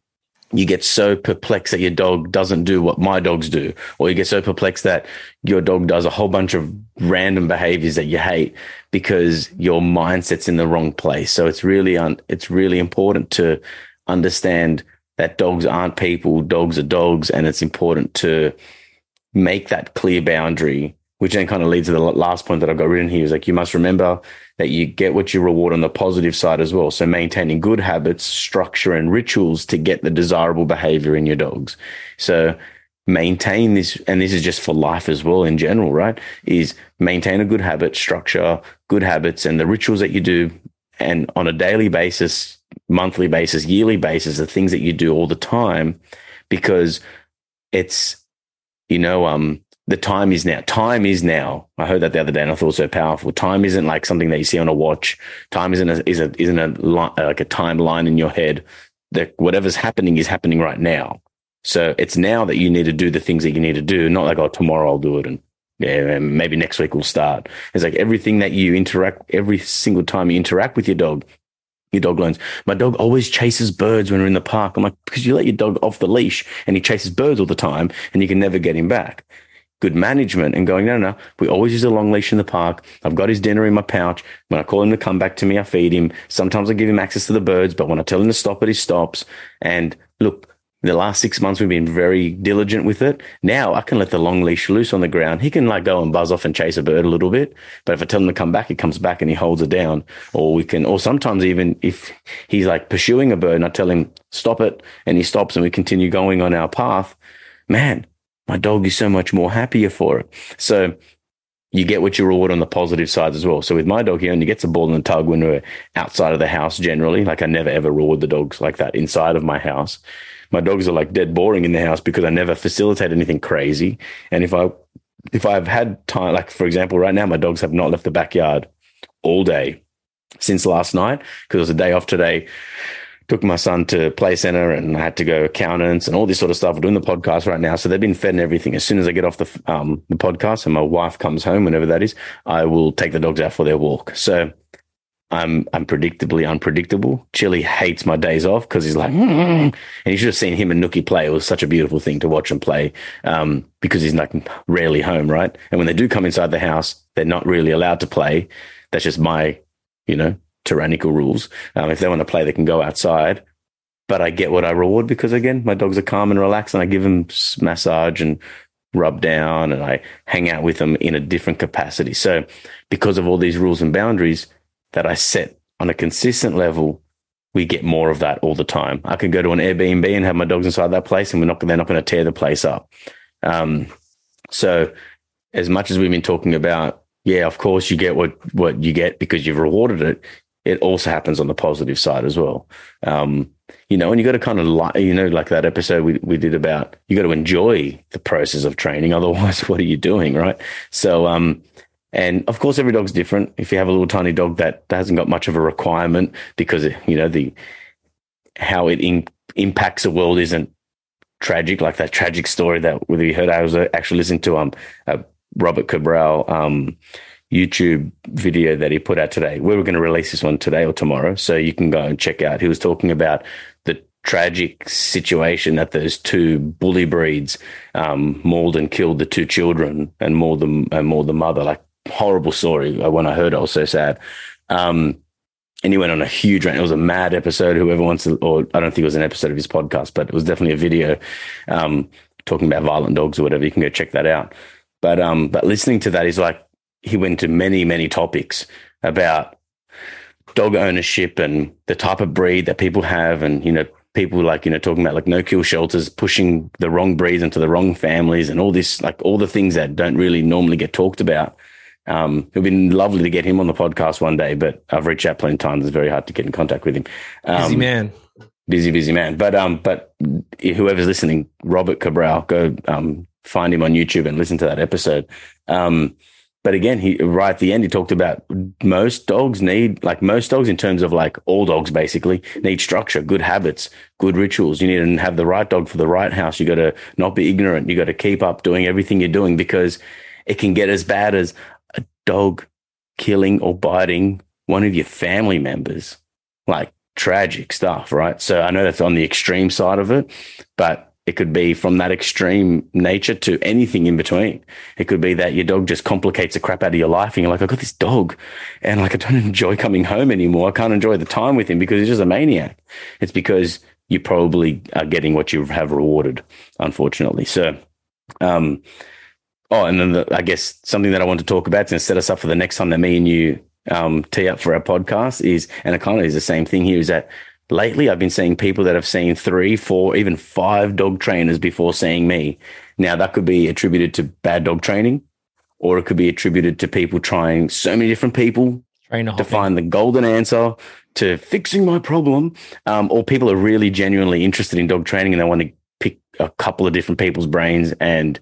you get so perplexed that your dog doesn't do what my dogs do, or you get so perplexed that your dog does a whole bunch of random behaviors that you hate because your mindset's in the wrong place. So it's really, un- it's really important to understand that dogs aren't people, dogs are dogs, and it's important to make that clear boundary which then kind of leads to the last point that I've got written here is like you must remember that you get what you reward on the positive side as well. So maintaining good habits, structure, and rituals to get the desirable behavior in your dogs. So maintain this, and this is just for life as well in general, right? Is maintain a good habit, structure, good habits, and the rituals that you do, and on a daily basis, monthly basis, yearly basis, the things that you do all the time, because it's, you know, um, the time is now. Time is now. I heard that the other day, and I thought it was so powerful. Time isn't like something that you see on a watch. Time isn't a, is a, isn't a li- uh, like a timeline in your head. That whatever's happening is happening right now. So it's now that you need to do the things that you need to do. Not like oh tomorrow I'll do it, and yeah, and maybe next week we'll start. It's like everything that you interact, every single time you interact with your dog, your dog learns. My dog always chases birds when we're in the park. I'm like, because you let your dog off the leash and he chases birds all the time and you can never get him back. Good management and going, no, no, no. We always use a long leash in the park. I've got his dinner in my pouch. When I call him to come back to me, I feed him. Sometimes I give him access to the birds, but when I tell him to stop it, he stops. And look, the last six months we've been very diligent with it. Now I can let the long leash loose on the ground. He can like go and buzz off and chase a bird a little bit. But if I tell him to come back, he comes back and he holds it down. Or we can, or sometimes even if he's like pursuing a bird and I tell him stop it and he stops and we continue going on our path, man, my dog is so much more happier for it. So you get what you reward on the positive sides as well. So with my dog, he only gets a ball and a tug when we're outside of the house generally. Like I never ever reward the dogs like that inside of my house. My dogs are like dead boring in the house because I never facilitate anything crazy. And if I if I've had time, like for example, right now my dogs have not left the backyard all day since last night because it was a day off today took my son to play center and I had to go accountants and all this sort of stuff. We're doing the podcast right now. So they've been fed and everything. As soon as I get off the, um, the podcast and my wife comes home, whenever that is, I will take the dogs out for their walk. So I'm, I'm predictably unpredictable. Chili hates my days off because he's like, mm-hmm. and you should have seen him and Nookie play. It was such a beautiful thing to watch him play um, because he's like rarely home, right? And when they do come inside the house, they're not really allowed to play. That's just my, you know, tyrannical rules. Um, if they want to play, they can go outside. But I get what I reward because again, my dogs are calm and relaxed, and I give them massage and rub down, and I hang out with them in a different capacity. So, because of all these rules and boundaries that I set on a consistent level, we get more of that all the time. I can go to an Airbnb and have my dogs inside that place, and we're not they're not going to tear the place up. Um, so, as much as we've been talking about, yeah, of course you get what what you get because you've rewarded it it also happens on the positive side as well. Um, you know, and you got to kind of like, you know, like that episode we, we did about, you got to enjoy the process of training. Otherwise, what are you doing? Right. So, um, and of course, every dog's different. If you have a little tiny dog that, hasn't got much of a requirement because, you know, the, how it in, impacts the world isn't tragic, like that tragic story that we heard. I was actually listening to, um, uh, Robert Cabral, um, YouTube video that he put out today. We were going to release this one today or tomorrow, so you can go and check out. He was talking about the tragic situation that those two bully breeds um, mauled and killed the two children and mauled them and mauled the mother. Like horrible story. When I heard it, I was so sad. Um, and he went on a huge rant. It was a mad episode. Whoever wants to, or I don't think it was an episode of his podcast, but it was definitely a video um, talking about violent dogs or whatever. You can go check that out. But um, but listening to that is like he went to many, many topics about dog ownership and the type of breed that people have and, you know, people like, you know, talking about like no kill shelters, pushing the wrong breeds into the wrong families and all this, like all the things that don't really normally get talked about. Um, it would be lovely to get him on the podcast one day, but I've reached out plenty of times. It's very hard to get in contact with him. Um, busy man. Busy, busy man. But, um, but whoever's listening, Robert Cabral, go, um, find him on YouTube and listen to that episode. Um, but again, he right at the end he talked about most dogs need like most dogs in terms of like all dogs basically need structure, good habits, good rituals. You need to have the right dog for the right house. You got to not be ignorant. You got to keep up doing everything you're doing because it can get as bad as a dog killing or biting one of your family members. Like tragic stuff, right? So I know that's on the extreme side of it, but it could be from that extreme nature to anything in between. It could be that your dog just complicates the crap out of your life and you're like, I got this dog and like I don't enjoy coming home anymore. I can't enjoy the time with him because he's just a maniac. It's because you probably are getting what you have rewarded, unfortunately. So, um, oh, and then the, I guess something that I want to talk about to set us up for the next time that me and you um, tee up for our podcast is, and it kind of is the same thing here, is that lately I've been seeing people that have seen three, four, even five dog trainers before seeing me. Now that could be attributed to bad dog training, or it could be attributed to people trying so many different people to find the golden answer to fixing my problem. Um, or people are really genuinely interested in dog training and they want to pick a couple of different people's brains. And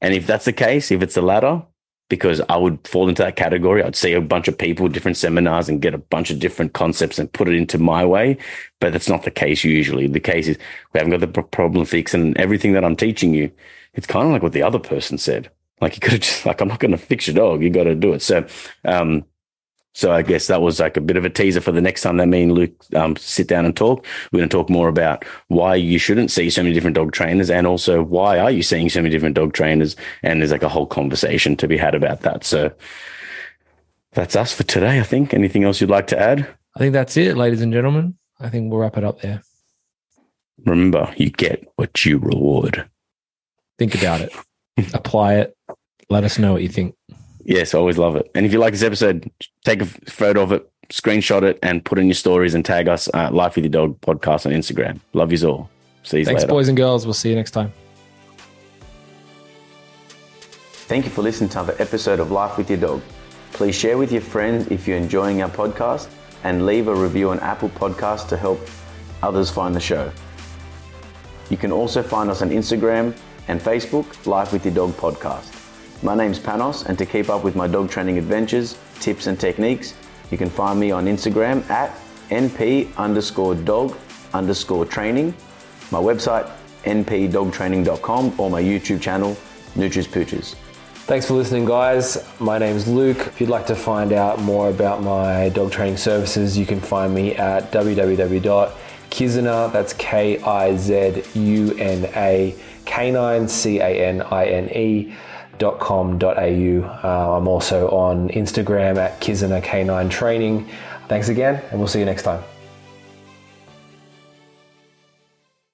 and if that's the case, if it's the latter, because I would fall into that category. I'd see a bunch of people, different seminars, and get a bunch of different concepts and put it into my way. But that's not the case usually. The case is we haven't got the problem fixed, and everything that I'm teaching you. It's kind of like what the other person said. Like you could have just like, I'm not going to fix your dog. You got to do it. So, um, so I guess that was like a bit of a teaser for the next time that me and Luke um, sit down and talk. We're going to talk more about why you shouldn't see so many different dog trainers, and also why are you seeing so many different dog trainers? And there's like a whole conversation to be had about that. So that's us for today. I think. Anything else you'd like to add? I think that's it, ladies and gentlemen. I think we'll wrap it up there. Remember, you get what you reward. Think about it. Apply it. Let us know what you think. Yes, I always love it. And if you like this episode, take a photo of it, screenshot it, and put in your stories and tag us at Life with Your Dog podcast on Instagram. Love you all. See you Thanks, later. boys and girls. We'll see you next time. Thank you for listening to another episode of Life with Your Dog. Please share with your friends if you're enjoying our podcast and leave a review on Apple Podcasts to help others find the show. You can also find us on Instagram and Facebook, Life with Your Dog Podcast. My name's Panos, and to keep up with my dog training adventures, tips, and techniques, you can find me on Instagram at np underscore dog underscore training, my website npdogtraining.com, or my YouTube channel, Nutris Pooches. Thanks for listening, guys. My name's Luke. If you'd like to find out more about my dog training services, you can find me at www.kizuna, that's K I Z U N A, canine, C A N I N E. Dot com dot au. Uh, I'm also on Instagram at Kizuna Canine Training. Thanks again, and we'll see you next time.